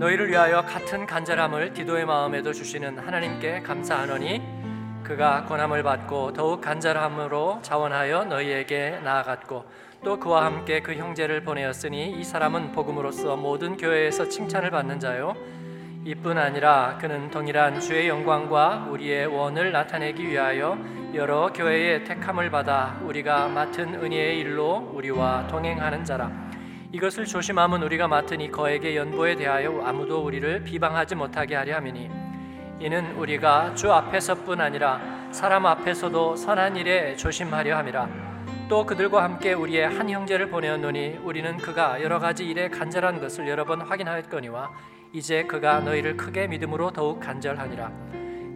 너희를 위하여 같은 간절함을 디도의 마음에도 주시는 하나님께 감사하노니 그가 권함을 받고 더욱 간절함으로 자원하여 너희에게 나아갔고 또 그와 함께 그 형제를 보내었으니 이 사람은 복음으로써 모든 교회에서 칭찬을 받는 자요. 이뿐 아니라 그는 동일한 주의 영광과 우리의 원을 나타내기 위하여 여러 교회의 택함을 받아 우리가 맡은 은혜의 일로 우리와 동행하는 자라 이것을 조심함은 우리가 맡은 이 거에게 연보에 대하여 아무도 우리를 비방하지 못하게 하려 함이니 이는 우리가 주 앞에서뿐 아니라 사람 앞에서도 선한 일에 조심하려 함이라. 또 그들과 함께 우리의 한 형제를 보내었노니 우리는 그가 여러 가지 일에 간절한 것을 여러 번 확인하였거니와 이제 그가 너희를 크게 믿음으로 더욱 간절하니라.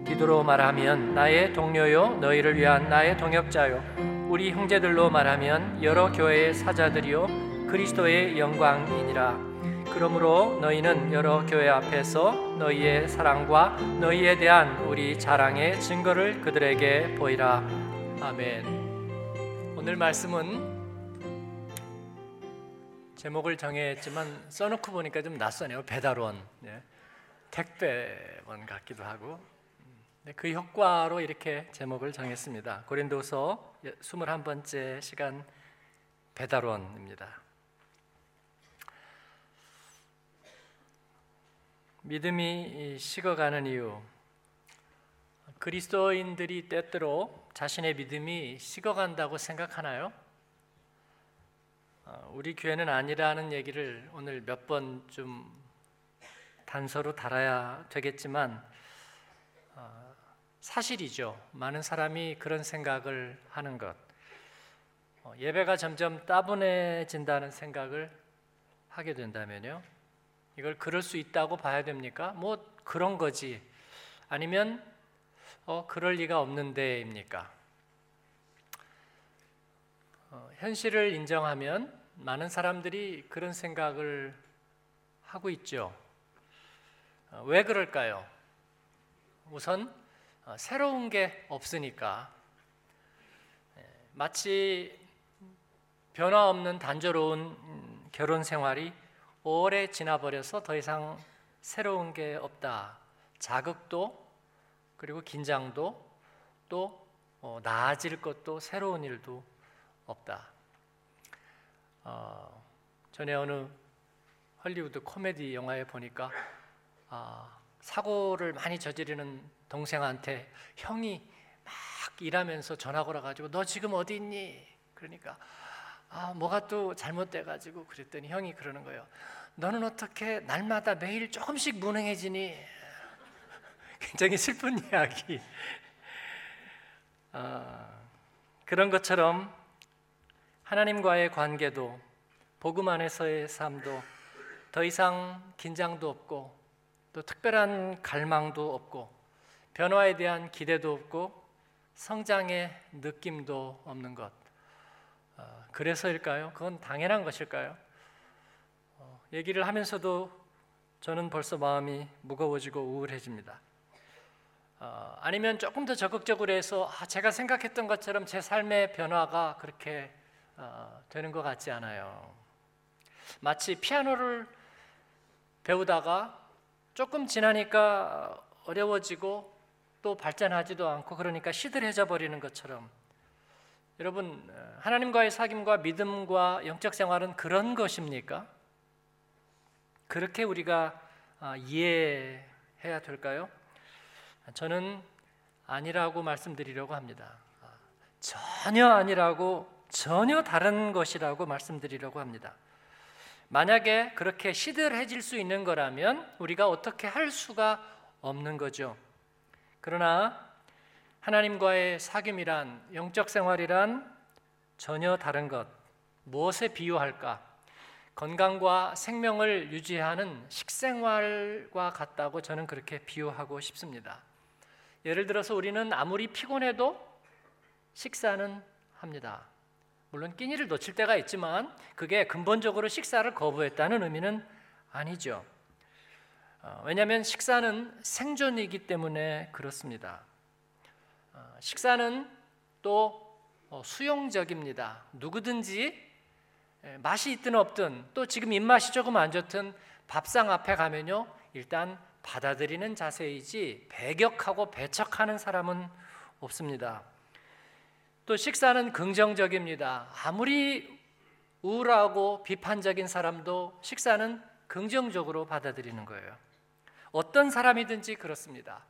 디도로 말하면 나의 동료요 너희를 위한 나의 동역자요 우리 형제들로 말하면 여러 교회의 사자들이요 그리스도의 영광이니라 그러므로 너희는 여러 교회 앞에서 너희의 사랑과 너희에 대한 우리 자랑의 증거를 그들에게 보이라 아멘 오늘 말씀은 제목을 정했지만 써놓고 보니까 좀 낯서네요. 배달원, 네. 택배원 같기도 하고. 네, 그 효과로 이렇게 제목을 정했습니다. 고린도서 21번째 시간 배달원입니다. 믿음이 식어가는 이유. 그리스도인들이 때때로 자신의 믿음이 식어간다고 생각하나요? 어, 우리 교회는 아니라는 얘기를 오늘 몇 번 좀 단서로 달아야 되겠지만 어, 사실이죠. 많은 사람이 그런 생각을 하는 것. 어, 예배가 점점 따분해진다는 생각을 하게 된다면요. 이걸 그럴 수 있다고 봐야 됩니까? 뭐 그런 거지. 아니면 어 그럴 리가 없는데입니까? 어, 현실을 인정하면 많은 사람들이 그런 생각을 하고 있죠. 어, 왜 그럴까요? 우선 어, 새로운 게 없으니까 예, 마치 변화 없는 단조로운 음, 결혼 생활이 오래 지나버려서 더 이상 새로운 게 없다. 자극도 그리고 긴장도 또 나아질 것도 새로운 일도 없다. 어, 전에 어느 헐리우드 코미디 영화에 보니까 아, 사고를 많이 저지르는 동생한테 형이 막 일하면서 전화 걸어 가지고 너 지금 어디 있니? 그러니까 아 뭐가 또 잘못돼가지고 그랬더니 형이 그러는 거예요. 너는 어떻게 날마다 매일 조금씩 무능해지니? 굉장히 슬픈 이야기. 아, 그런 것처럼 하나님과의 관계도 복음 안에서의 삶도 더 이상 긴장도 없고 또 특별한 갈망도 없고 변화에 대한 기대도 없고 성장의 느낌도 없는 것. 어, 그래서일까요? 그건 당연한 것일까요? 어, 얘기를 하면서도 저는 벌써 마음이 무거워지고 우울해집니다. 어, 아니면 조금 더 적극적으로 해서 아, 제가 생각했던 것처럼 제 삶의 변화가 그렇게 어, 되는 것 같지 않아요. 마치 피아노를 배우다가 조금 지나니까 어려워지고 또 발전하지도 않고 그러니까 시들해져 버리는 것처럼 여러분 하나님과의 사귐과 믿음과 영적 생활은 그런 것입니까? 그렇게 우리가 아, 이해해야 될까요? 저는 아니라고 말씀드리려고 합니다. 아, 전혀 아니라고 전혀 다른 것이라고 말씀드리려고 합니다. 만약에 그렇게 시들해질 수 있는 거라면 우리가 어떻게 할 수가 없는 거죠. 그러나 하나님과의 사귐이란 영적 생활이란 전혀 다른 것. 무엇에 비유할까? 건강과 생명을 유지하는 식생활과 같다고 저는 그렇게 비유하고 싶습니다. 예를 들어서 우리는 아무리 피곤해도 식사는 합니다. 물론 끼니를 놓칠 때가 있지만 그게 근본적으로 식사를 거부했다는 의미는 아니죠. 어, 왜냐하면 식사는 생존이기 때문에 그렇습니다. 어, 식사는 또 어, 수용적입니다. 누구든지 맛이 있든 없든 또 지금 입맛이 조금 안 좋든 밥상 앞에 가면요. 일단 받아들이는 자세이지 배격하고 배척하는 사람은 없습니다. 또 식사는 긍정적입니다. 아무리 우울하고 비판적인 사람도 식사는 긍정적으로 받아들이는 거예요. 어떤 사람이든지 그렇습니다.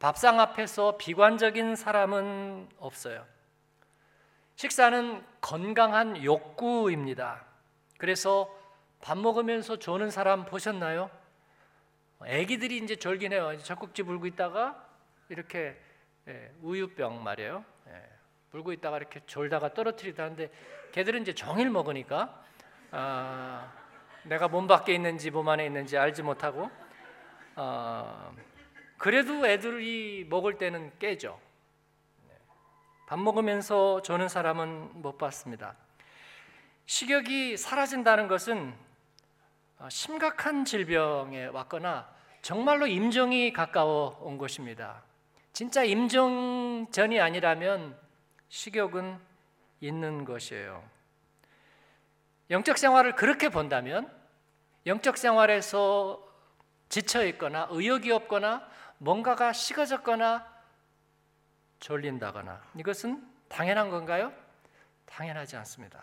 밥상 앞에서 비관적인 사람은 없어요. 식사는 건강한 욕구입니다. 그래서 밥 먹으면서 조는 사람 보셨나요? 아기들이 이제 졸긴 해요. 젖꼭지 불고 있다가 이렇게 예, 우유병 말이에요. 예, 불고 있다가 이렇게 졸다가 떨어뜨리다 하는데 걔들은 이제 종일 먹으니까 아, 내가 몸 밖에 있는지 몸 안에 있는지 알지 못하고 아, 그래도 애들이 먹을 때는 깨죠. 네. 밥 먹으면서 조는 사람은 못 봤습니다. 식욕이 사라진다는 것은 어, 심각한 질병에 왔거나 정말로 임종이 가까워 온 것입니다. 진짜 임종 전이 아니라면 식욕은 있는 것이에요. 영적 생활을 그렇게 본다면 영적 생활에서 지쳐 있거나 의욕이 없거나 뭔가가 식어졌거나 졸린다거나 이것은 당연한 건가요? 당연하지 않습니다.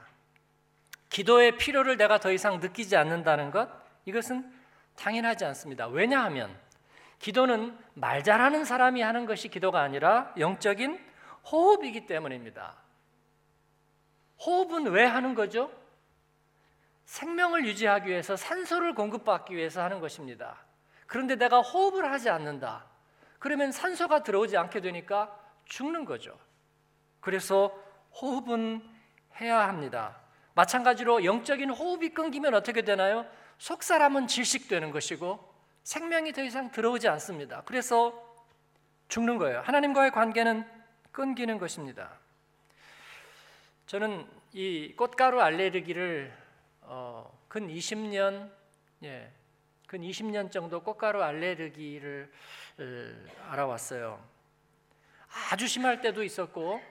기도의 필요를 내가 더 이상 느끼지 않는다는 것 이것은 당연하지 않습니다. 왜냐하면 기도는 말 잘하는 사람이 하는 것이 기도가 아니라 영적인 호흡이기 때문입니다. 호흡은 왜 하는 거죠? 생명을 유지하기 위해서 산소를 공급받기 위해서 하는 것입니다. 그런데 내가 호흡을 하지 않는다. 그러면 산소가 들어오지 않게 되니까 죽는 거죠. 그래서 호흡은 해야 합니다. 마찬가지로 영적인 호흡이 끊기면 어떻게 되나요? 속 사람은 질식되는 것이고 생명이 더 이상 들어오지 않습니다. 그래서 죽는 거예요. 하나님과의 관계는 끊기는 것입니다. 저는 이 꽃가루 알레르기를 어, 근 20년, 예, 근 20년 정도 꽃가루 알레르기를 알아왔어요. 아주 심할 때도 있었고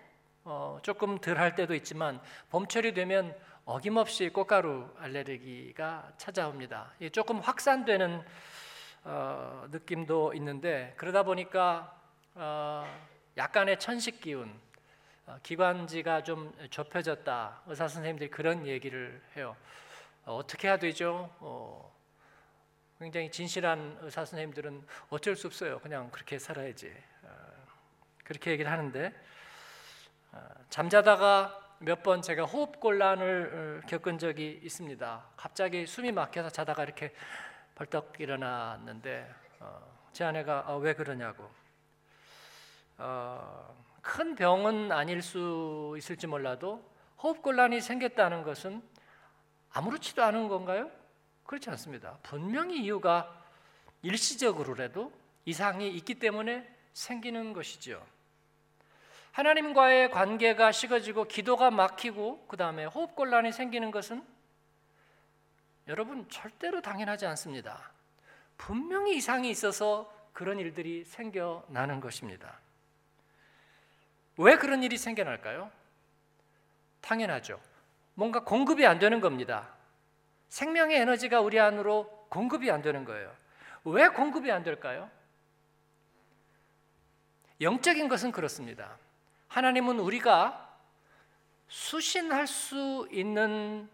어, 조금 덜 할 때도 있지만 봄철이 되면 어김없이 꽃가루 알레르기가 찾아옵니다. 조금 확산되는 어, 느낌도 있는데 그러다 보니까 어, 약간의 천식 기운, 어, 기관지가 좀 좁혀졌다. 의사 선생님들이 그런 얘기를 해요. 어, 떻게 해야 되죠? 어, 굉장히 진실한 의사 선생님들은 어쩔 수 없어요. 그냥 그렇게 살아야지. 어, 그렇게 얘기를 하는데 어, 잠자다가 몇 번 제가 호흡 곤란을 어, 겪은 적이 있습니다. 갑자기 숨이 막혀서 자다가 이렇게 벌떡 일어났는데 제 아내가 왜 그러냐고. 큰 병은 아닐 수 있을지 몰라도 호흡 곤란이 생겼다는 것은 아무렇지도 않은 건가요? 그렇지 않습니다. 분명히 이유가 일시적으로라도 이상이 있기 때문에 생기는 것이지요. 하나님과의 관계가 식어지고 기도가 막히고 그 다음에 호흡 곤란이 생기는 것은 여러분 절대로 당연하지 않습니다. 분명히 이상이 있어서 그런 일들이 생겨나는 것입니다. 왜 그런 일이 생겨날까요? 당연하죠. 뭔가 공급이 안 되는 겁니다. 생명의 에너지가 우리 안으로 공급이 안 되는 거예요. 왜 공급이 안 될까요? 영적인 것은 그렇습니다. 하나님은 우리가 수신할 수 있는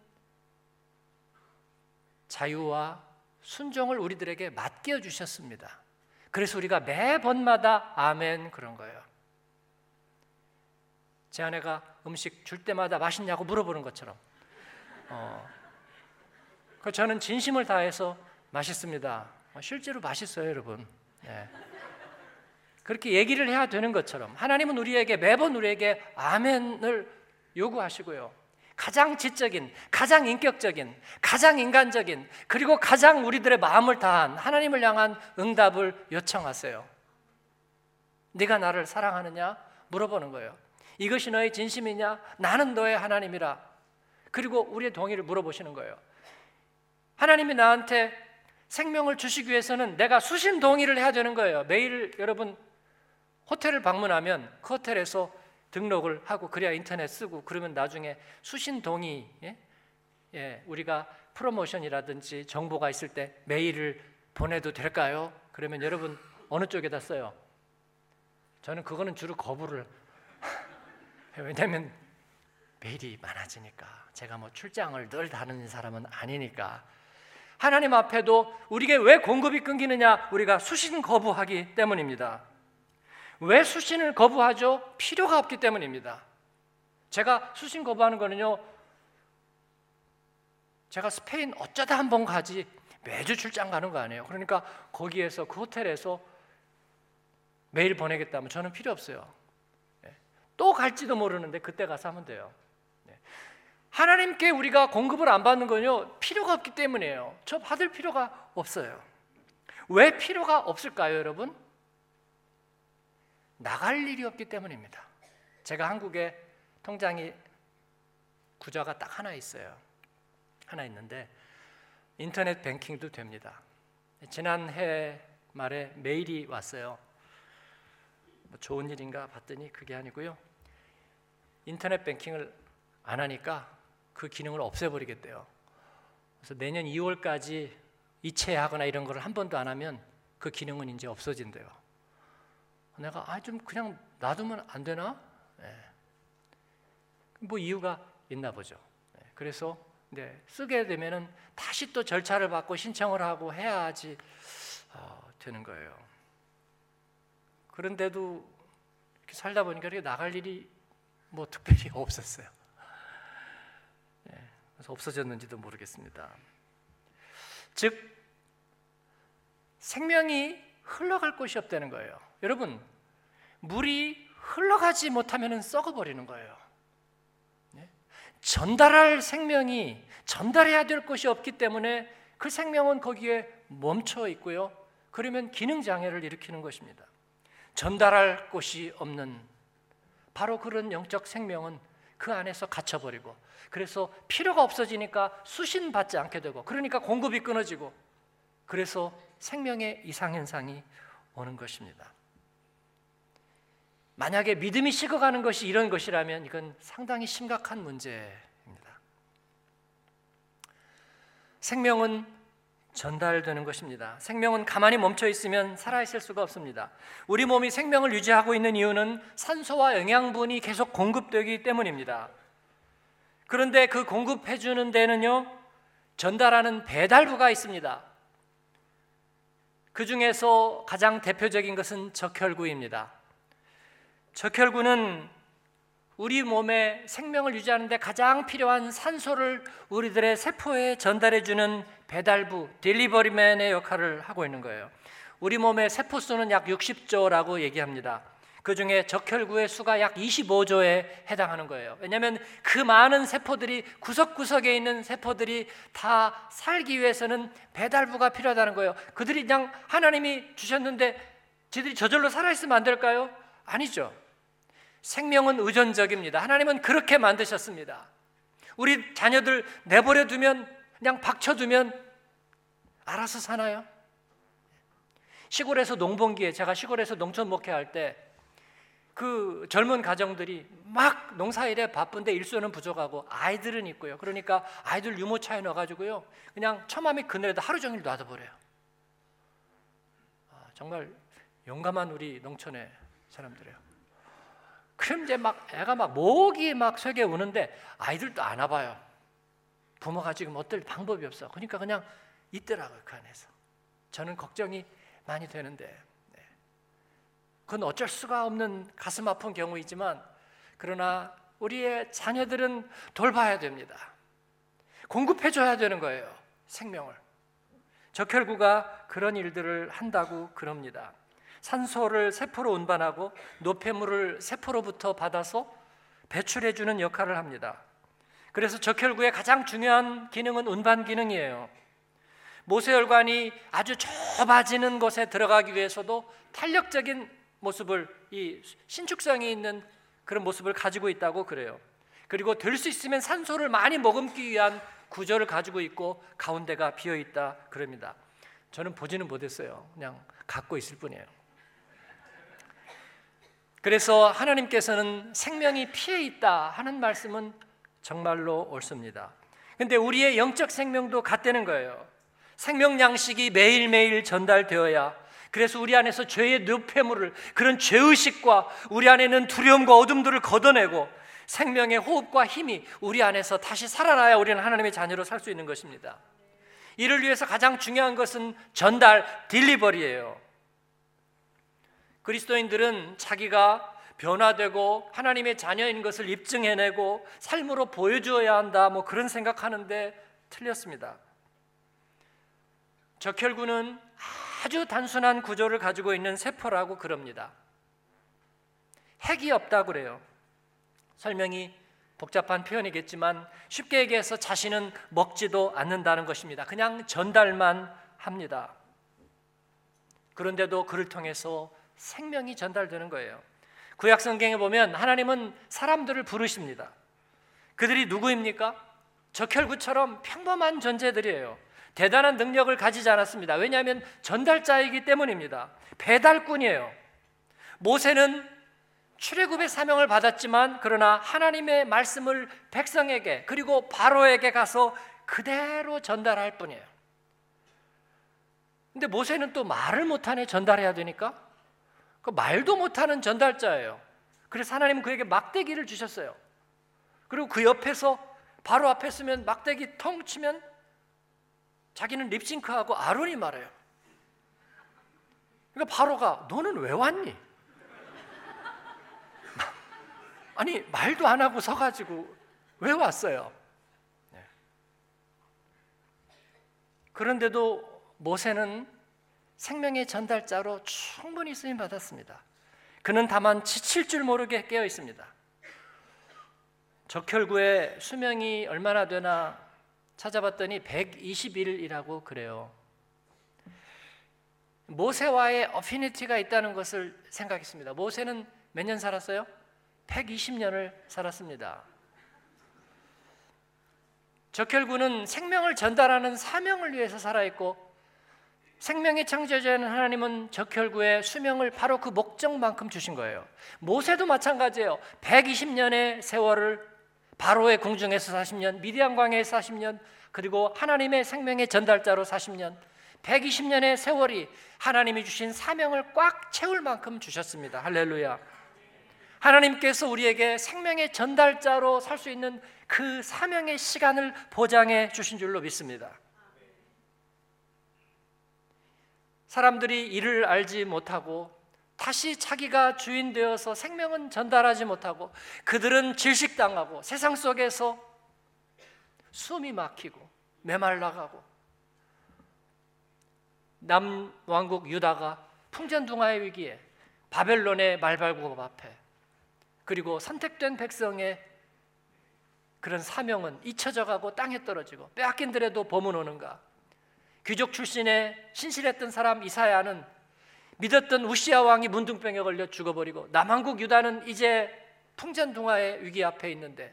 자유와 순종을 우리들에게 맡겨 주셨습니다. 그래서 우리가 매번마다 아멘 그런 거예요. 제 아내가 음식 줄 때마다 맛있냐고 물어보는 것처럼 어, 그 저는 진심을 다해서 맛있습니다. 어, 실제로 맛있어요, 여러분. 네. 그렇게 얘기를 해야 되는 것처럼 하나님은 우리에게 매번 우리에게 아멘을 요구하시고요. 가장 지적인, 가장 인격적인, 가장 인간적인, 그리고 가장 우리들의 마음을 다한 하나님을 향한 응답을 요청하세요. 네가 나를 사랑하느냐? 물어보는 거예요. 이것이 너의 진심이냐? 나는 너의 하나님이라. 그리고 우리의 동의를 물어보시는 거예요. 하나님이 나한테 생명을 주시기 위해서는 내가 수신 동의를 해야 되는 거예요. 매일 여러분 호텔을 방문하면 그 호텔에서 등록을 하고 그래야 인터넷 쓰고 그러면 나중에 수신 동의 예? 예, 우리가 프로모션이라든지 정보가 있을 때 메일을 보내도 될까요? 그러면 여러분 어느 쪽에다 써요? 저는 그거는 주로 거부를 왜냐하면 메일이 많아지니까 제가 뭐 출장을 늘 다니는 사람은 아니니까 하나님 앞에도 우리에게 왜 공급이 끊기느냐 우리가 수신 거부하기 때문입니다. 왜 수신을 거부하죠? 필요가 없기 때문입니다. 제가 수신 거부하는 거는요. 제가 스페인 어쩌다 한 번 가지 매주 출장 가는 거 아니에요. 그러니까 거기에서 그 호텔에서 메일 보내겠다면 저는 필요 없어요. 네. 또 갈지도 모르는데 그때 가서 하면 돼요. 네. 하나님께 우리가 공급을 안 받는 건요 필요가 없기 때문이에요. 저 받을 필요가 없어요. 왜 필요가 없을까요, 여러분? 나갈 일이 없기 때문입니다. 제가 한국에 통장이 구조가 딱 하나 있어요. 하나 있는데 인터넷 뱅킹도 됩니다. 지난해 말에 메일이 왔어요. 뭐 좋은 일인가 봤더니 그게 아니고요. 인터넷 뱅킹을 안 하니까 그 기능을 없애버리겠대요. 그래서 내년 2월까지 이체하거나 이런 걸 한 번도 안 하면 그 기능은 이제 없어진대요. 내가 아 좀 그냥 놔두면 안 되나? 네. 뭐 이유가 있나 보죠. 네. 그래서 네, 쓰게 되면은 다시 또 절차를 받고 신청을 하고 해야지 어, 되는 거예요. 그런데도 이렇게 살다 보니까 이렇게 나갈 일이 뭐 특별히 없었어요. 네, 그래서 없어졌는지도 모르겠습니다. 즉 생명이 흘러갈 곳이 없다는 거예요. 여러분 물이 흘러가지 못하면 썩어버리는 거예요. 네? 전달할 생명이 전달해야 될 것이 없기 때문에 그 생명은 거기에 멈춰 있고요. 그러면 기능 장애를 일으키는 것입니다. 전달할 곳이 없는 바로 그런 영적 생명은 그 안에서 갇혀 버리고 그래서 필요가 없어지니까 수신 받지 않게 되고 그러니까 공급이 끊어지고 그래서 생명의 이상 현상이 오는 것입니다. 만약에 믿음이 식어가는 것이 이런 것이라면 이건 상당히 심각한 문제입니다. 생명은 전달되는 것입니다. 생명은 가만히 멈춰 있으면 살아있을 수가 없습니다. 우리 몸이 생명을 유지하고 있는 이유는 산소와 영양분이 계속 공급되기 때문입니다. 그런데 그 공급해 주는 데는요, 전달하는 배달부가 있습니다. 그 중에서 가장 대표적인 것은 적혈구입니다. 적혈구는 우리 몸에 생명을 유지하는데 가장 필요한 산소를 우리들의 세포에 전달해주는 배달부, 딜리버리맨의 역할을 하고 있는 거예요. 우리 몸의 세포 수는 약 60조라고 얘기합니다. 그 중에 적혈구의 수가 약 25조에 해당하는 거예요. 왜냐하면 그 많은 세포들이 구석구석에 있는 세포들이 다 살기 위해서는 배달부가 필요하다는 거예요. 그들이 그냥 하나님이 주셨는데 지들이 저절로 살아있으면 안 될까요? 아니죠. 생명은 의존적입니다. 하나님은 그렇게 만드셨습니다. 우리 자녀들 내버려 두면 그냥 박쳐두면 알아서 사나요? 시골에서 농번기에 제가 시골에서 농촌 목회할 때 그 젊은 가정들이 막 농사일에 바쁜데 일손은 부족하고 아이들은 있고요. 그러니까 아이들 유모차에 넣어가지고요. 그냥 처마미 그늘에다 하루 종일 놔둬버려요. 아, 정말 용감한 우리 농촌의 사람들이에요. 그럼 이제 막 애가 막 목이 막 세게 우는데 아이들도 안 와봐요. 부모가 지금 어떨 방법이 없어. 그러니까 그냥 있더라고요 그 안에서. 저는 걱정이 많이 되는데 네. 그건 어쩔 수가 없는 가슴 아픈 경우이지만 그러나 우리의 자녀들은 돌봐야 됩니다. 공급해 줘야 되는 거예요 생명을. 적혈구가 그런 일들을 한다고 그럽니다. 산소를 세포로 운반하고 노폐물을 세포로부터 받아서 배출해 주는 역할을 합니다. 그래서 적혈구의 가장 중요한 기능은 운반 기능이에요. 모세혈관이 아주 좁아지는 곳에 들어가기 위해서도 탄력적인 모습을 이 신축성이 있는 그런 모습을 가지고 있다고 그래요. 그리고 될 수 있으면 산소를 많이 머금기 위한 구조를 가지고 있고 가운데가 비어 있다 그럽니다. 저는 보지는 못했어요. 그냥 갖고 있을 뿐이에요. 그래서 하나님께서는 생명이 피해 있다 하는 말씀은 정말로 옳습니다. 근데 우리의 영적 생명도 같다는 거예요. 생명 양식이 매일매일 전달되어야 그래서 우리 안에서 죄의 뇌폐물을 그런 죄의식과 우리 안에 는 두려움과 어둠들을 걷어내고 생명의 호흡과 힘이 우리 안에서 다시 살아나야 우리는 하나님의 자녀로 살 수 있는 것입니다. 이를 위해서 가장 중요한 것은 전달, 딜리버리예요. 그리스도인들은 자기가 변화되고 하나님의 자녀인 것을 입증해내고 삶으로 보여주어야 한다. 뭐 그런 생각하는데 틀렸습니다. 적혈구는 아주 단순한 구조를 가지고 있는 세포라고 그럽니다. 핵이 없다 그래요. 설명이 복잡한 표현이겠지만 쉽게 얘기해서 자신은 먹지도 않는다는 것입니다. 그냥 전달만 합니다. 그런데도 그를 통해서 생명이 전달되는 거예요. 구약 성경에 보면 하나님은 사람들을 부르십니다. 그들이 누구입니까? 적혈구처럼 평범한 존재들이에요. 대단한 능력을 가지지 않았습니다. 왜냐하면 전달자이기 때문입니다. 배달꾼이에요. 모세는 출애굽의 사명을 받았지만 그러나 하나님의 말씀을 백성에게 그리고 바로에게 가서 그대로 전달할 뿐이에요. 근데 모세는 또 말을 못하네 전달해야 되니까 그 말도 못하는 전달자예요. 그래서 하나님은 그에게 막대기를 주셨어요. 그리고 그 옆에서 바로 앞에 쓰면 막대기 통 치면 자기는 립싱크하고 아론이 말해요. 그러니까 바로가 너는 왜 왔니? 아니 말도 안 하고 서가지고 왜 왔어요? 네. 그런데도 모세는 생명의 전달자로 충분히 쓰임 받았습니다. 그는 다만 지칠 줄 모르게 깨어 있습니다. 적혈구의 수명이 얼마나 되나 찾아봤더니 120일이라고 그래요. 모세와의 어피니티가 있다는 것을 생각했습니다. 모세는 몇 년 살았어요? 120년을 살았습니다. 적혈구는 생명을 전달하는 사명을 위해서 살아있고 생명의 창조자는 하나님은 적혈구의 수명을 바로 그 목적만큼 주신 거예요. 모세도 마찬가지예요. 120년의 세월을 바로의 궁중에서 40년, 미디안 광야에서 40년, 그리고 하나님의 생명의 전달자로 40년, 120년의 세월이 하나님이 주신 사명을 꽉 채울 만큼 주셨습니다. 할렐루야. 하나님께서 우리에게 생명의 전달자로 살 수 있는 그 사명의 시간을 보장해 주신 줄로 믿습니다. 사람들이 이를 알지 못하고 다시 자기가 주인 되어서 생명은 전달하지 못하고 그들은 질식당하고 세상 속에서 숨이 막히고 메말라가고 남 왕국 유다가 풍전등화의 위기에 바벨론의 말발굽 앞에 그리고 선택된 백성의 그런 사명은 잊혀져 가고 땅에 떨어지고 빼앗긴 들에도 범은 오는가? 귀족 출신의 신실했던 사람 이사야는 믿었던 우시아 왕이 문둥병에 걸려 죽어버리고 남한국 유다는 이제 풍전등화의 위기 앞에 있는데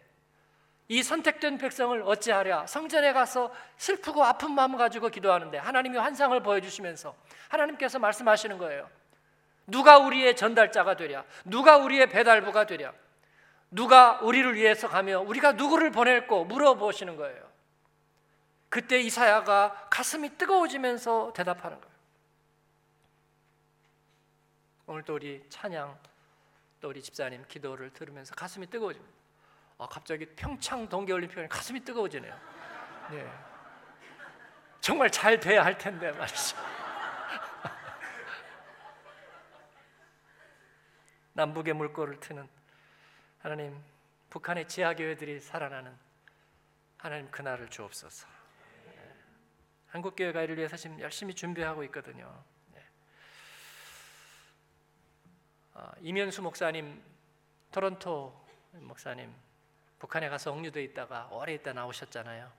이 선택된 백성을 어찌하랴? 성전에 가서 슬프고 아픈 마음 가지고 기도하는데 하나님이 환상을 보여주시면서 하나님께서 말씀하시는 거예요. 누가 우리의 전달자가 되랴? 누가 우리의 배달부가 되랴? 누가 우리를 위해서 가며 우리가 누구를 보낼고 물어보시는 거예요. 그때 이사야가 가슴이 뜨거워지면서 대답하는 거예요. 오늘 또 우리 찬양 또 우리 집사님 기도를 들으면서 가슴이 뜨거워집니다. 아, 갑자기 평창 동계올림픽에 가슴이 뜨거워지네요. 네. 정말 잘 돼야 할 텐데 말이죠. 남북의 물꼬를 트는 하나님 북한의 지하 교회들이 살아나는 하나님 그날을 주옵소서. 한국 교회가 이를 위해서 지금 열심히 준비하고 있거든요. 네. 어, 이면수 목사님, 토론토 목사님, 북한에 가서 억류돼 있다가 오래 있다 나오셨잖아요.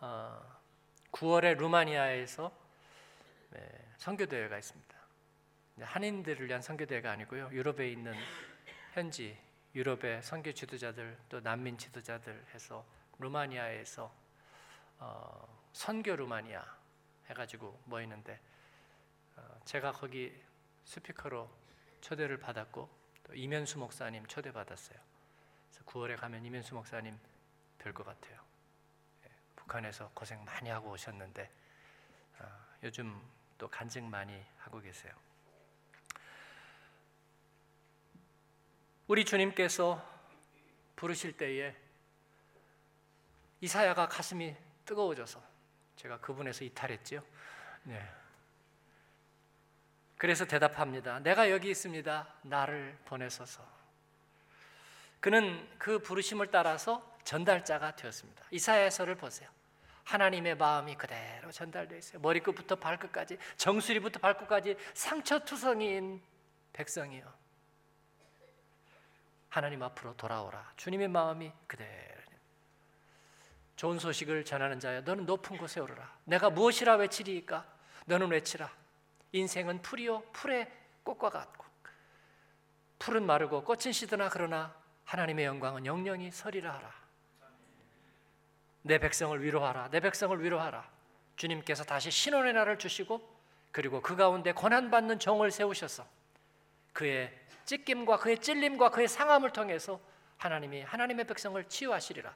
어, 9월에 루마니아에서 네, 선교대회가 있습니다. 한인들을 위한 선교대회가 아니고요. 유럽에 있는 현지 유럽의 선교 지도자들 또 난민 지도자들 해서 루마니아에서 어, 선교 루마니아 해가지고 모이는데 어, 제가 거기 스피커로 초대를 받았고 또 이면수 목사님 초대 받았어요. 그래서 9월에 가면 이면수 목사님 될것 같아요. 예, 북한에서 고생 많이 하고 오셨는데 어, 요즘 또 간증 많이 하고 계세요. 우리 주님께서 부르실 때에 이사야가 가슴이 뜨거워져서 제가 그분에서 이탈했지요. 네. 그래서 대답합니다. 내가 여기 있습니다. 나를 보내소서. 그는 그 부르심을 따라서 전달자가 되었습니다. 이사야서를 보세요. 하나님의 마음이 그대로 전달되어 있어요. 머리끝부터 발끝까지, 정수리부터 발끝까지 상처투성이인 백성이요. 하나님 앞으로 돌아오라. 주님의 마음이 그대로. 좋은 소식을 전하는 자야, 너는 높은 곳에 오르라. 내가 무엇이라 외치리까? 너는 외치라. 인생은 풀이요 풀의 꽃과 같고 풀은 마르고 꽃은 시드나 그러나 하나님의 영광은 영영이 서리라 하라. 내 백성을 위로하라. 내 백성을 위로하라. 주님께서 다시 신원의 날을 주시고 그리고 그 가운데 고난 받는 종을 세우셔서 그의 찢김과 그의 찔림과 그의 상함을 통해서 하나님이 하나님의 백성을 치유하시리라.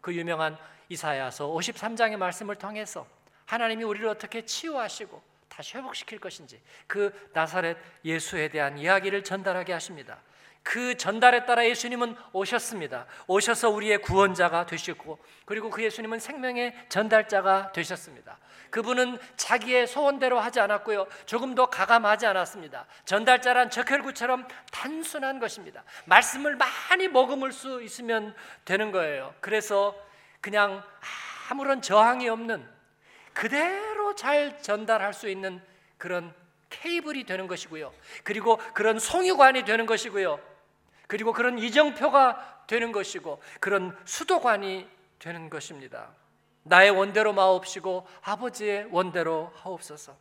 그 유명한 이사야서 53장의 말씀을 통해서 하나님이 우리를 어떻게 치유하시고 다시 회복시킬 것인지 그 나사렛 예수에 대한 이야기를 전달하게 하십니다. 그 전달에 따라 예수님은 오셨습니다. 오셔서 우리의 구원자가 되셨고 그리고 그 예수님은 생명의 전달자가 되셨습니다. 그분은 자기의 소원대로 하지 않았고요. 조금도 가감하지 않았습니다. 전달자란 적혈구처럼 단순한 것입니다. 말씀을 많이 머금을 수 있으면 되는 거예요. 그래서 그냥 아무런 저항이 없는 그대로 잘 전달할 수 있는 그런 케이블이 되는 것이고요. 그리고 그런 송유관이 되는 것이고요. 그리고 그런 이정표가 되는 것이고 그런 수도관이 되는 것입니다. 나의 원대로 마옵시고 아버지의 원대로 하옵소서.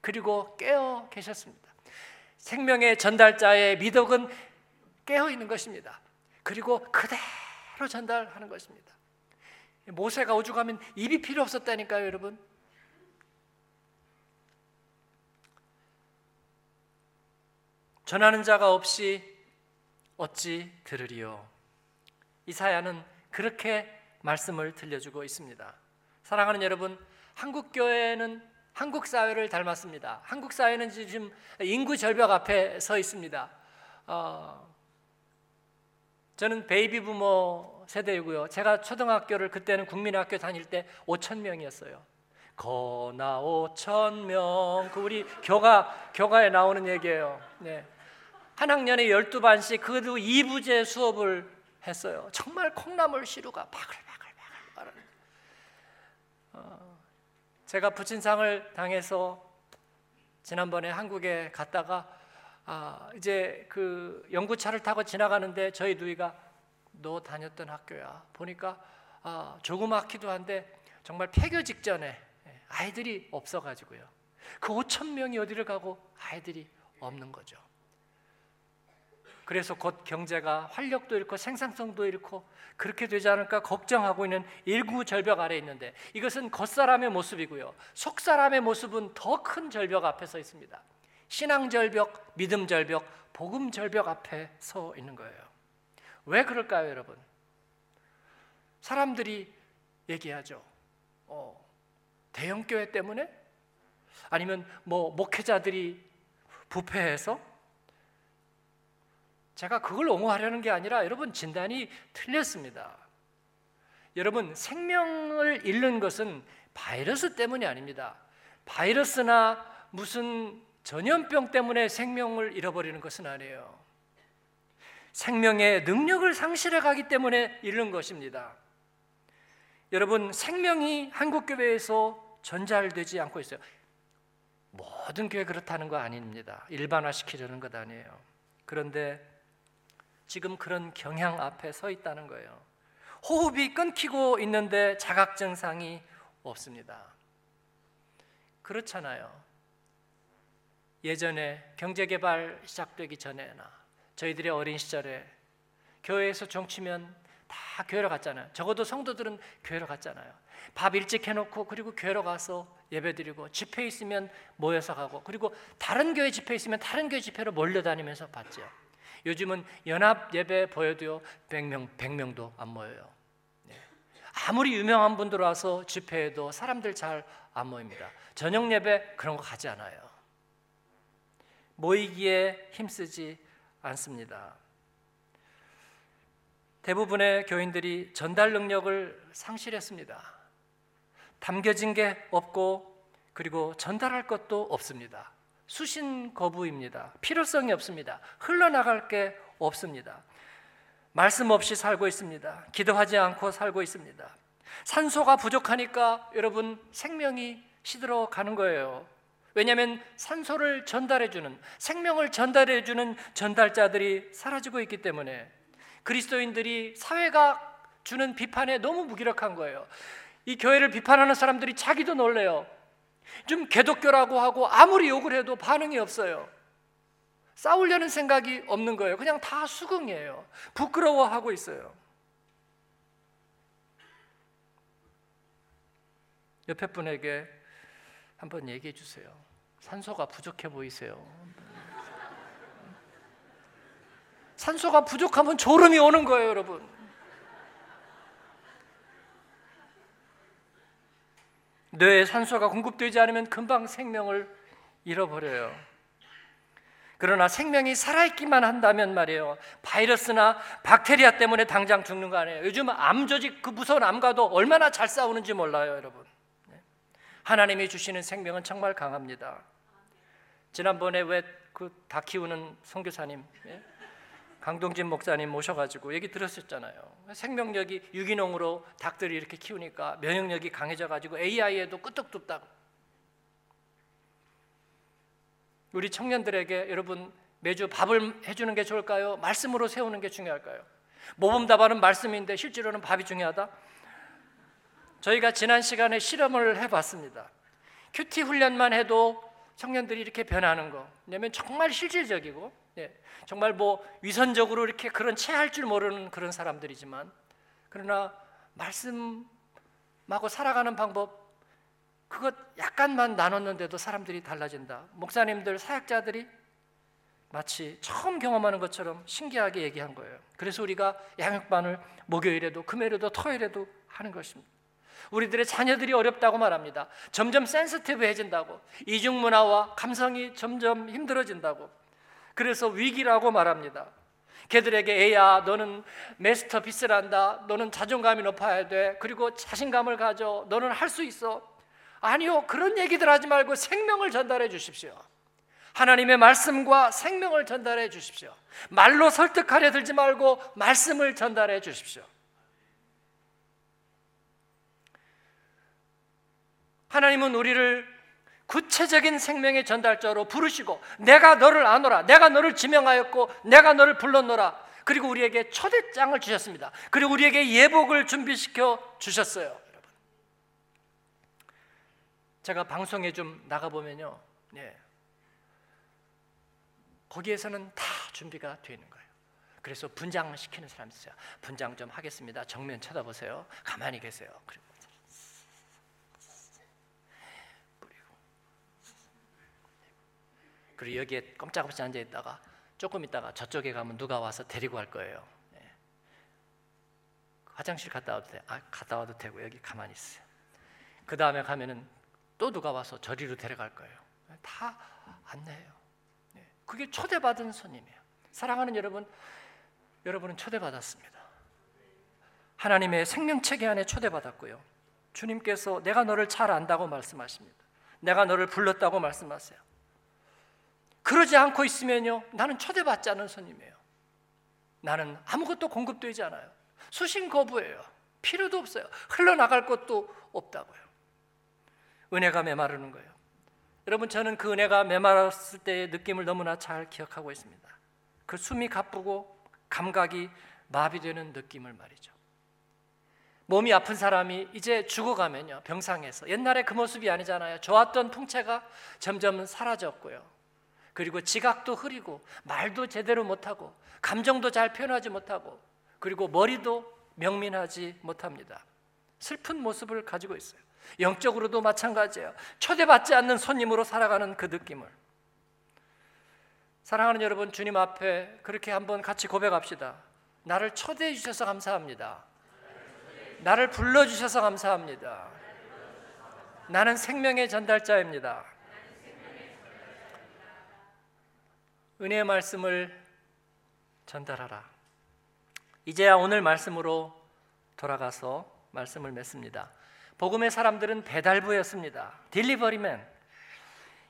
그리고 깨어 계셨습니다. 생명의 전달자의 미덕은 깨어 있는 것입니다. 그리고 그대로 전달하는 것입니다. 모세가 오죽하면 입이 필요 없었다니까요, 여러분. 전하는 자가 없이 어찌 들으리요? 이사야는 그렇게 말씀을 들려주고 있습니다. 사랑하는 여러분, 한국 교회는 한국 사회를 닮았습니다. 한국 사회는 지금 인구 절벽 앞에 서 있습니다. 어, 저는 베이비 부모 세대이고요. 제가 초등학교를 그때는 국민학교 다닐 때 5천 명이었어요. 거나 5천 명. 그 우리 교가 교가에 나오는 얘기예요. 네. 한 학년에 12반씩 그도 2부제 수업을 했어요. 정말 콩나물 시루가 바글바글바글 어, 제가 부친상을 당해서 지난번에 한국에 갔다가 아, 이제 그 연구차를 타고 지나가는데 저희 누이가 너 다녔던 학교야. 보니까 아, 조그맣기도 한데 정말 폐교 직전에 아이들이 없어가지고요. 그 5천 명이 어디를 가고 아이들이 없는 거죠. 그래서 곧 경제가 활력도 잃고 생산성도 잃고 그렇게 되지 않을까 걱정하고 있는 일구 절벽 아래 있는데 이것은 겉사람의 모습이고요. 속사람의 모습은 더 큰 절벽 앞에 서 있습니다. 신앙 절벽, 믿음 절벽, 복음 절벽 앞에 서 있는 거예요. 왜 그럴까요, 여러분? 사람들이 얘기하죠. 어, 대형 교회 때문에? 아니면 뭐 목회자들이 부패해서? 제가 그걸 옹호하려는 게 아니라 여러분 진단이 틀렸습니다. 여러분 생명을 잃는 것은 바이러스 때문이 아닙니다. 바이러스나 무슨 전염병 때문에 생명을 잃어버리는 것은 아니에요. 생명의 능력을 상실해 가기 때문에 잃는 것입니다. 여러분, 생명이 한국 교회에서 전달되지 않고 있어요. 모든 교회 그렇다는 거 아닙니다. 일반화시키려는 것 아니에요. 그런데 지금 그런 경향 앞에 서 있다는 거예요. 호흡이 끊기고 있는데 자각 증상이 없습니다. 그렇잖아요. 예전에 경제개발 시작되기 전에나 저희들의 어린 시절에 교회에서 종치면 다 교회로 갔잖아요. 적어도 성도들은 교회로 갔잖아요. 밥 일찍 해놓고 그리고 교회로 가서 예배드리고 집회 있으면 모여서 가고 그리고 다른 교회 집회 있으면 다른 교회 집회로 몰려다니면서 봤죠. 요즘은 연합 예배 보여도요 100명 100명도 안 모여요. 네. 아무리 유명한 분들 와서 집회에도 사람들 잘 안 모입니다. 저녁 예배 그런 거 가지 않아요. 모이기에 힘쓰지 않습니다. 대부분의 교인들이 전달 능력을 상실했습니다. 담겨진 게 없고 그리고 전달할 것도 없습니다. 수신 거부입니다. 필요성이 없습니다. 흘러나갈 게 없습니다. 말씀 없이 살고 있습니다. 기도하지 않고 살고 있습니다. 산소가 부족하니까 여러분 생명이 시들어 가는 거예요. 왜냐하면 산소를 전달해주는 생명을 전달해주는 전달자들이 사라지고 있기 때문에 그리스도인들이 사회가 주는 비판에 너무 무기력한 거예요. 이 교회를 비판하는 사람들이 자기도 놀래요. 좀 개독교라고 하고 아무리 욕을 해도 반응이 없어요. 싸우려는 생각이 없는 거예요. 그냥 다 수긍이에요. 부끄러워하고 있어요. 옆에 분에게 한번 얘기해 주세요. 산소가 부족해 보이세요. 산소가 부족하면 졸음이 오는 거예요, 여러분. 뇌에 산소가 공급되지 않으면 금방 생명을 잃어버려요. 그러나 생명이 살아있기만 한다면 말이에요. 바이러스나 박테리아 때문에 당장 죽는 거 아니에요. 요즘 암 조직 그 무서운 암과도 얼마나 잘 싸우는지 몰라요, 여러분. 네. 하나님이 주시는 생명은 정말 강합니다. 지난번에 왜 그 다 키우는 선교사님 예? 강동진 목사님 모셔가지고 얘기 들었었잖아요. 생명력이 유기농으로 닭들이 이렇게 키우니까 면역력이 강해져가지고 AI에도 끄떡없다고. 우리 청년들에게 여러분 매주 밥을 해주는 게 좋을까요? 말씀으로 세우는 게 중요할까요? 모범답안은 말씀인데 실제로는 밥이 중요하다. 저희가 지난 시간에 실험을 해봤습니다. 큐티 훈련만 해도 청년들이 이렇게 변하는 거. 왜냐면 정말 실질적이고 예, 정말 뭐 위선적으로 이렇게 그런 체할 줄 모르는 그런 사람들이지만 그러나 말씀하고 살아가는 방법 그것 약간만 나눴는데도 사람들이 달라진다. 목사님들 사역자들이 마치 처음 경험하는 것처럼 신기하게 얘기한 거예요. 그래서 우리가 양육반을 목요일에도 금요일에도 토요일에도 하는 것입니다. 우리들의 자녀들이 어렵다고 말합니다. 점점 센스티브해진다고. 이중 문화와 감성이 점점 힘들어진다고. 그래서 위기라고 말합니다. 걔들에게 애야 너는 메스터피스란다. 너는 자존감이 높아야 돼. 그리고 자신감을 가져. 너는 할 수 있어. 아니요. 그런 얘기들 하지 말고 생명을 전달해 주십시오. 하나님의 말씀과 생명을 전달해 주십시오. 말로 설득하려 들지 말고 말씀을 전달해 주십시오. 하나님은 우리를 구체적인 생명의 전달자로 부르시고 내가 너를 아노라 내가 너를 지명하였고 내가 너를 불렀노라. 그리고 우리에게 초대장을 주셨습니다. 그리고 우리에게 예복을 준비시켜 주셨어요 여러분. 제가 방송에 좀 나가 보면요. 네. 거기에서는 다 준비가 되어 있는 거예요. 그래서 분장 시키는 사람이 있어요. 분장 좀 하겠습니다. 정면 쳐다보세요. 가만히 계세요. 그리고 그리고 여기에 꼼짝없이 앉아 있다가 조금 있다가 저쪽에 가면 누가 와서 데리고 갈 거예요. 네. 화장실 갔다 와도 돼. 아, 갔다 와도 되고 여기 가만히 있어요. 그 다음에 가면은 또 누가 와서 저리로 데려갈 거예요. 다 안내해요. 네. 그게 초대받은 손님이에요. 사랑하는 여러분, 여러분은 초대받았습니다. 하나님의 생명체계 안에 초대받았고요. 주님께서 내가 너를 잘 안다고 말씀하십니다. 내가 너를 불렀다고 말씀하세요. 그러지 않고 있으면요, 나는 초대받지 않은 손님이에요. 나는 아무것도 공급되지 않아요. 수신 거부예요. 필요도 없어요. 흘러나갈 것도 없다고요. 은혜가 메마르는 거예요. 여러분, 저는 그 은혜가 메마랐을 때의 느낌을 너무나 잘 기억하고 있습니다. 그 숨이 가쁘고 감각이 마비되는 느낌을 말이죠. 몸이 아픈 사람이 이제 죽어가면요, 병상에서. 옛날에 그 모습이 아니잖아요. 좋았던 풍채가 점점 사라졌고요. 그리고 지각도 흐리고 말도 제대로 못하고 감정도 잘 표현하지 못하고 그리고 머리도 명민하지 못합니다. 슬픈 모습을 가지고 있어요. 영적으로도 마찬가지예요. 초대받지 않는 손님으로 살아가는 그 느낌을. 사랑하는 여러분, 주님 앞에 그렇게 한번 같이 고백합시다. 나를 초대해 주셔서 감사합니다. 나를 불러 주셔서 감사합니다. 나는 생명의 전달자입니다. 은혜의 말씀을 전달하라. 이제야 오늘 말씀으로 돌아가서 말씀을 맺습니다. 복음의 사람들은 배달부였습니다. 딜리버리맨.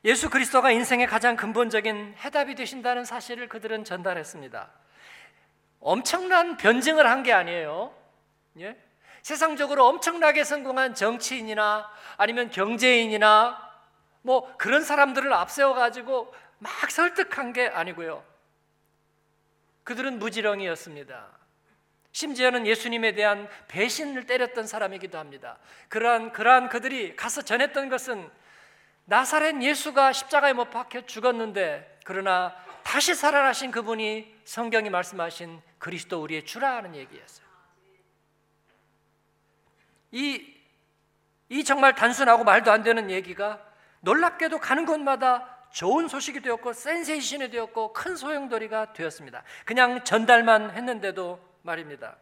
예수 그리스도가 인생의 가장 근본적인 해답이 되신다는 사실을 그들은 전달했습니다. 엄청난 변증을 한 게 아니에요. 예? 세상적으로 엄청나게 성공한 정치인이나 아니면 경제인이나 뭐 그런 사람들을 앞세워 가지고 막 설득한 게 아니고요. 그들은 무지렁이였습니다. 심지어는 예수님에 대한 배신을 때렸던 사람이기도 합니다. 그러한 그러한 그들이 가서 전했던 것은 나사렛 예수가 십자가에 못 박혀 죽었는데 그러나 다시 살아나신 그분이 성경이 말씀하신 그리스도 우리의 주라 하는 얘기였어요. 이, 이 정말 단순하고 말도 안 되는 얘기가 놀랍게도 가는 곳마다 좋은 소식이 되었고 센세이션이 되었고 큰 소용돌이가 되었습니다. 그냥 전달만 했는데도 말입니다.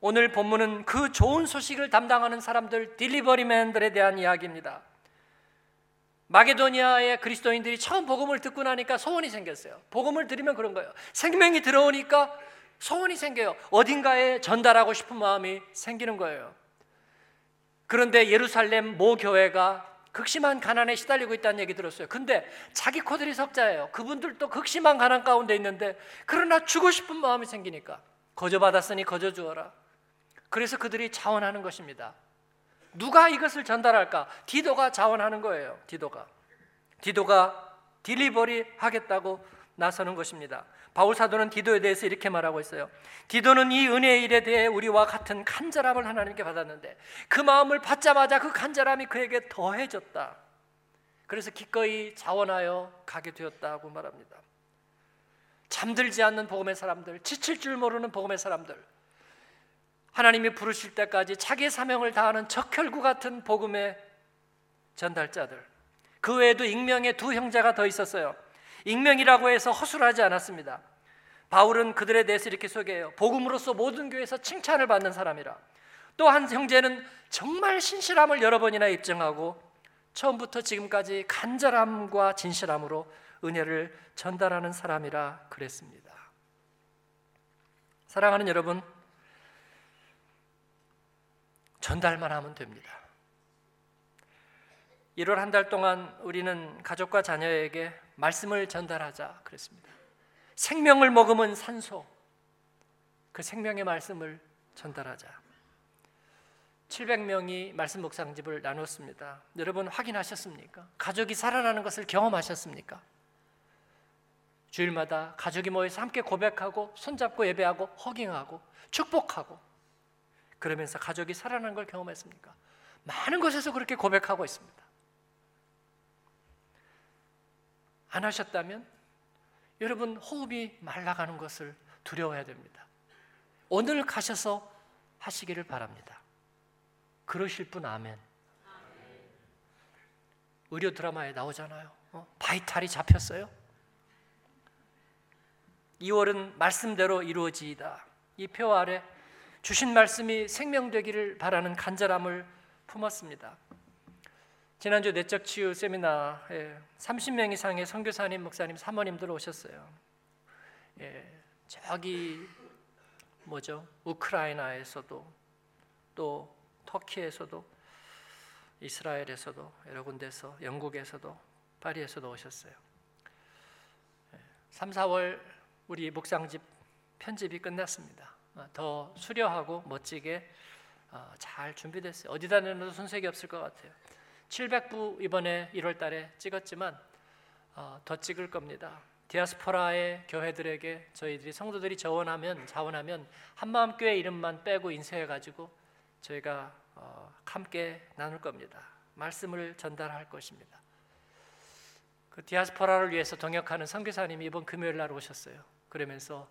오늘 본문은 그 좋은 소식을 담당하는 사람들 딜리버리맨들에 대한 이야기입니다. 마게도니아의 그리스도인들이 처음 복음을 듣고 나니까 소원이 생겼어요. 복음을 들으면 그런 거예요. 생명이 들어오니까 소원이 생겨요. 어딘가에 전달하고 싶은 마음이 생기는 거예요. 그런데 예루살렘 모 교회가 극심한 가난에 시달리고 있다는 얘기 들었어요. 근데 자기 코들이 석자예요. 그분들도 극심한 가난 가운데 있는데 그러나 주고 싶은 마음이 생기니까 거저 받았으니 거저 주어라. 그래서 그들이 자원하는 것입니다. 누가 이것을 전달할까? 디도가 자원하는 거예요. 디도가. 디도가 딜리버리 하겠다고 나서는 것입니다. 바울 사도는 디도에 대해서 이렇게 말하고 있어요. 디도는 이 은혜의 일에 대해 우리와 같은 간절함을 하나님께 받았는데 그 마음을 받자마자 그 간절함이 그에게 더해졌다. 그래서 기꺼이 자원하여 가게 되었다고 말합니다. 잠들지 않는 복음의 사람들, 지칠 줄 모르는 복음의 사람들, 하나님이 부르실 때까지 자기의 사명을 다하는 적혈구 같은 복음의 전달자들. 그 외에도 익명의 두 형제가 더 있었어요. 익명이라고 해서 허술하지 않았습니다. 바울은 그들에 대해서 이렇게 소개해요. 복음으로서 모든 교회에서 칭찬을 받는 사람이라. 또 한 형제는 정말 신실함을 여러 번이나 입증하고 처음부터 지금까지 간절함과 진실함으로 은혜를 전달하는 사람이라 그랬습니다. 사랑하는 여러분, 전달만 하면 됩니다. 1월 한 달 동안 우리는 가족과 자녀에게 말씀을 전달하자 그랬습니다. 생명을 머금은 산소, 그 생명의 말씀을 전달하자. 700명이 말씀 묵상집을 나눴습니다. 여러분 확인하셨습니까? 가족이 살아나는 것을 경험하셨습니까? 주일마다 가족이 모여서 함께 고백하고 손잡고 예배하고 허깅하고 축복하고 그러면서 가족이 살아난 걸 경험했습니까? 많은 곳에서 그렇게 고백하고 있습니다. 안 하셨다면 여러분 호흡이 말라가는 것을 두려워해야 됩니다. 오늘 가셔서 하시기를 바랍니다. 그러실 분 아멘. 의료 드라마에 나오잖아요. 어? 바이탈이 잡혔어요. 2월은 말씀대로 이루어지이다. 이 표 아래 주신 말씀이 생명되기를 바라는 간절함을 품었습니다. 지난주 내적 치유 세미나에 30명 이상의 선교사님, 목사님, 사모님들 오셨어요. 예, 저기 뭐죠? 우크라이나에서도 또 터키에서도 이스라엘에서도 여러 군데서 영국에서도 파리에서도 오셨어요. 3, 예, 4월 우리 목상집 편집이 끝났습니다. 어, 더 수려하고 멋지게 어, 잘 준비됐어요. 어디다 내놔도 손색이 없을 것 같아요. 700부 이번에 1월 달에 찍었지만 어, 더 찍을 겁니다. 디아스포라의 교회들에게 저희들이 성도들이 자원하면 자원하면 한마음 교회 이름만 빼고 인쇄해 가지고 저희가 함께 나눌 겁니다. 말씀을 전달할 것입니다. 그 디아스포라를 위해서 동역하는 선교사님이 이번 금요일 날 오셨어요. 그러면서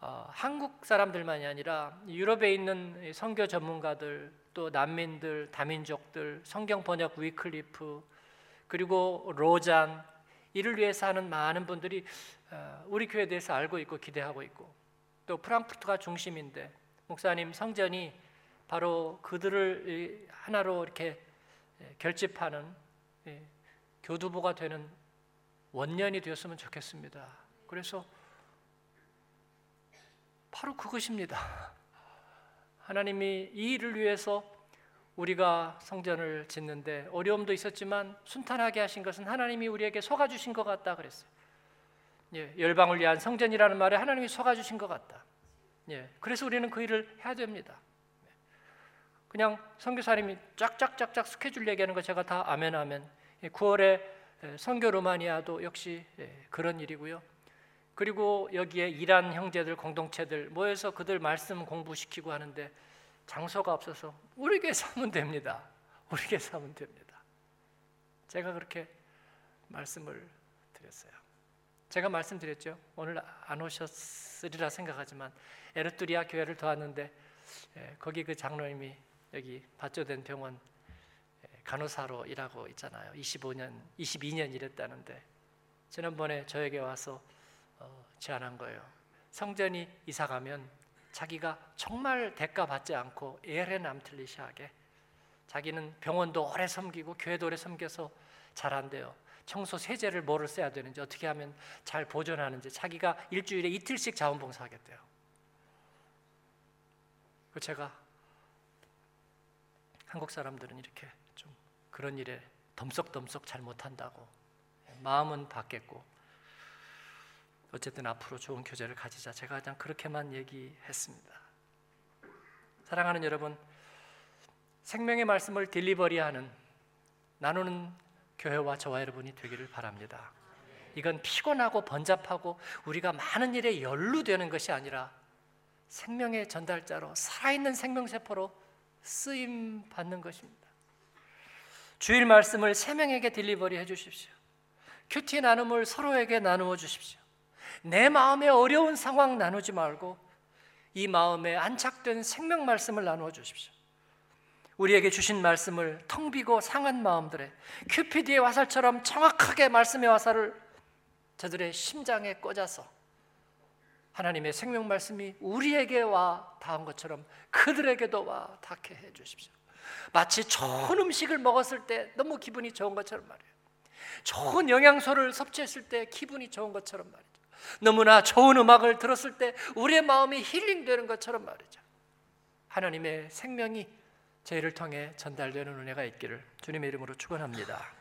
어, 한국 사람들만이 아니라 유럽에 있는 선교 전문가들 또 난민들, 다민족들, 성경 번역 위클리프 그리고 로잔 이를 위해서 하는 많은 분들이 어, 우리 교회에 대해서 알고 있고 기대하고 있고 또 프랑크푸르트가 중심인데 목사님 성전이 바로 그들을 하나로 이렇게 결집하는 교두보가 되는 원년이 되었으면 좋겠습니다. 그래서 바로 그것입니다. 하나님이 이 일을 위해서 우리가 성전을 짓는데 어려움도 있었지만 순탄하게 하신 것은 하나님이 우리에게 속아 주신 것 같다 그랬어요. 예, 열방을 위한 성전이라는 말에 하나님이 속아 주신 것 같다. 예, 그래서 우리는 그 일을 해야 됩니다. 그냥 선교사님이 쫙쫙쫙쫙 스케줄 얘기하는 거 제가 다 아멘 아멘. 9월에 선교 로마니아도 역시 예, 그런 일이고요. 그리고 여기에 이란 형제들 공동체들 모여서 그들 말씀 공부시키고 하는데 장소가 없어서 우리 하면 됩니다. 우리 하면 됩니다. 제가 그렇게 말씀을 드렸어요. 제가 말씀드렸죠. 오늘 안 오셨으리라 생각하지만 에르뚜리아 교회를 도왔는데 예, 거기 그 장로님이 여기 밭조된 병원 예, 간호사로 일하고 있잖아요. 25년, 22년 일했다는데 지난번에 저에게 와서 어, 제안한 거예요. 성전이 이사 가면 자기가 정말 대가 받지 않고 에레 남틀리시하게 자기는 병원도 오래 섬기고 교회도 오래 섬겨서 잘한대요. 청소 세제를 뭐를 써야 되는지 어떻게 하면 잘 보존하는지 자기가 일주일에 이틀씩 자원봉사하겠대요. 그 제가 한국 사람들은 이렇게 좀 그런 일에 덤석덤석 잘 못한다고 마음은 받겠고 어쨌든 앞으로 좋은 교제를 가지자. 제가 그냥 그렇게만 얘기했습니다. 사랑하는 여러분, 생명의 말씀을 deliver리하는 나누는 교회와 저와 여러분이 되기를 바랍니다. 이건 피곤하고 번잡하고 우리가 많은 일에 연루되는 것이 아니라 생명의 전달자로 살아있는 생명세포로 쓰임 받는 것입니다. 주일 말씀을 세 명에게 delivery 해 주십시오. 큐티 나눔을 서로에게 나누어 주십시오. 내 마음의 어려운 상황 나누지 말고 이 마음에 안착된 생명 말씀을 나누어 주십시오. 우리에게 주신 말씀을 텅 비고 상한 마음들에 큐피드의 화살처럼 정확하게 말씀의 화살을 저들의 심장에 꽂아서 하나님의 생명 말씀이 우리에게 와 닿은 것처럼 그들에게도 와 닿게 해 주십시오. 마치 좋은 음식을 먹었을 때 너무 기분이 좋은 것처럼 말이에요. 좋은 영양소를 섭취했을 때 기분이 좋은 것처럼 말이에요. 너무나 좋은 음악을 들었을 때 우리의 마음이 힐링되는 것처럼 말이죠. 하나님의 생명이 저희를 통해 전달되는 은혜가 있기를 주님의 이름으로 축원합니다.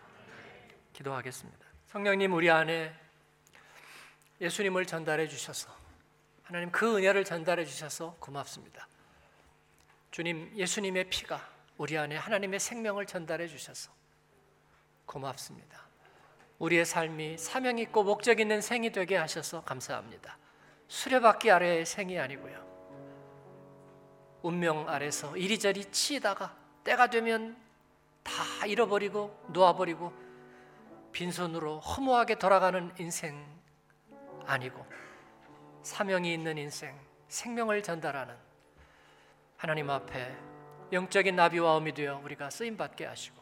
기도하겠습니다. 성령님 우리 안에 예수님을 전달해 주셔서 하나님 그 은혜를 전달해 주셔서 고맙습니다. 주님 예수님의 피가 우리 안에 하나님의 생명을 전달해 주셔서 고맙습니다. 우리의 삶이 사명 있고 목적 있는 생이 되게 하셔서 감사합니다. 수레바퀴 아래의 생이 아니고요. 운명 아래서 이리저리 치다가 때가 되면 다 잃어버리고 놓아버리고 빈손으로 허무하게 돌아가는 인생 아니고 사명이 있는 인생, 생명을 전달하는 하나님 앞에 영적인 나비와 어미 되어 우리가 쓰임 받게 하시고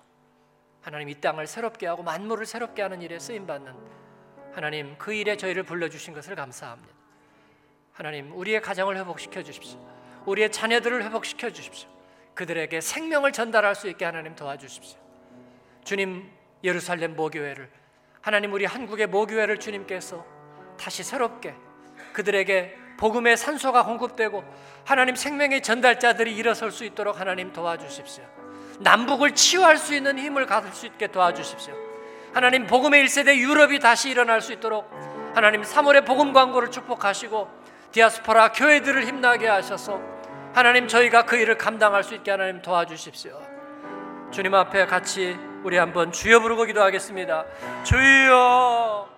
하나님 이 땅을 새롭게 하고 만물을 새롭게 하는 일에 쓰임 받는 하나님 그 일에 저희를 불러 주신 것을 감사합니다. 하나님 우리의 가정을 회복시켜 주십시오. 우리의 자녀들을 회복시켜 주십시오. 그들에게 생명을 전달할 수 있게 하나님 도와주십시오. 주님 예루살렘 모교회를 하나님 우리 한국의 모교회를 주님께서 다시 새롭게 그들에게 복음의 산소가 공급되고 하나님 생명의 전달자들이 일어설 수 있도록 하나님 도와주십시오. 남북을 치유할 수 있는 힘을 가질 수 있게 도와주십시오. 하나님 복음의 1세대 유럽이 다시 일어날 수 있도록 하나님 3월의 복음 광고를 축복하시고 디아스포라 교회들을 힘나게 하셔서 하나님 저희가 그 일을 감당할 수 있게 하나님 도와주십시오. 주님 앞에 같이 우리 한번 주여 부르고 기도하겠습니다. 주여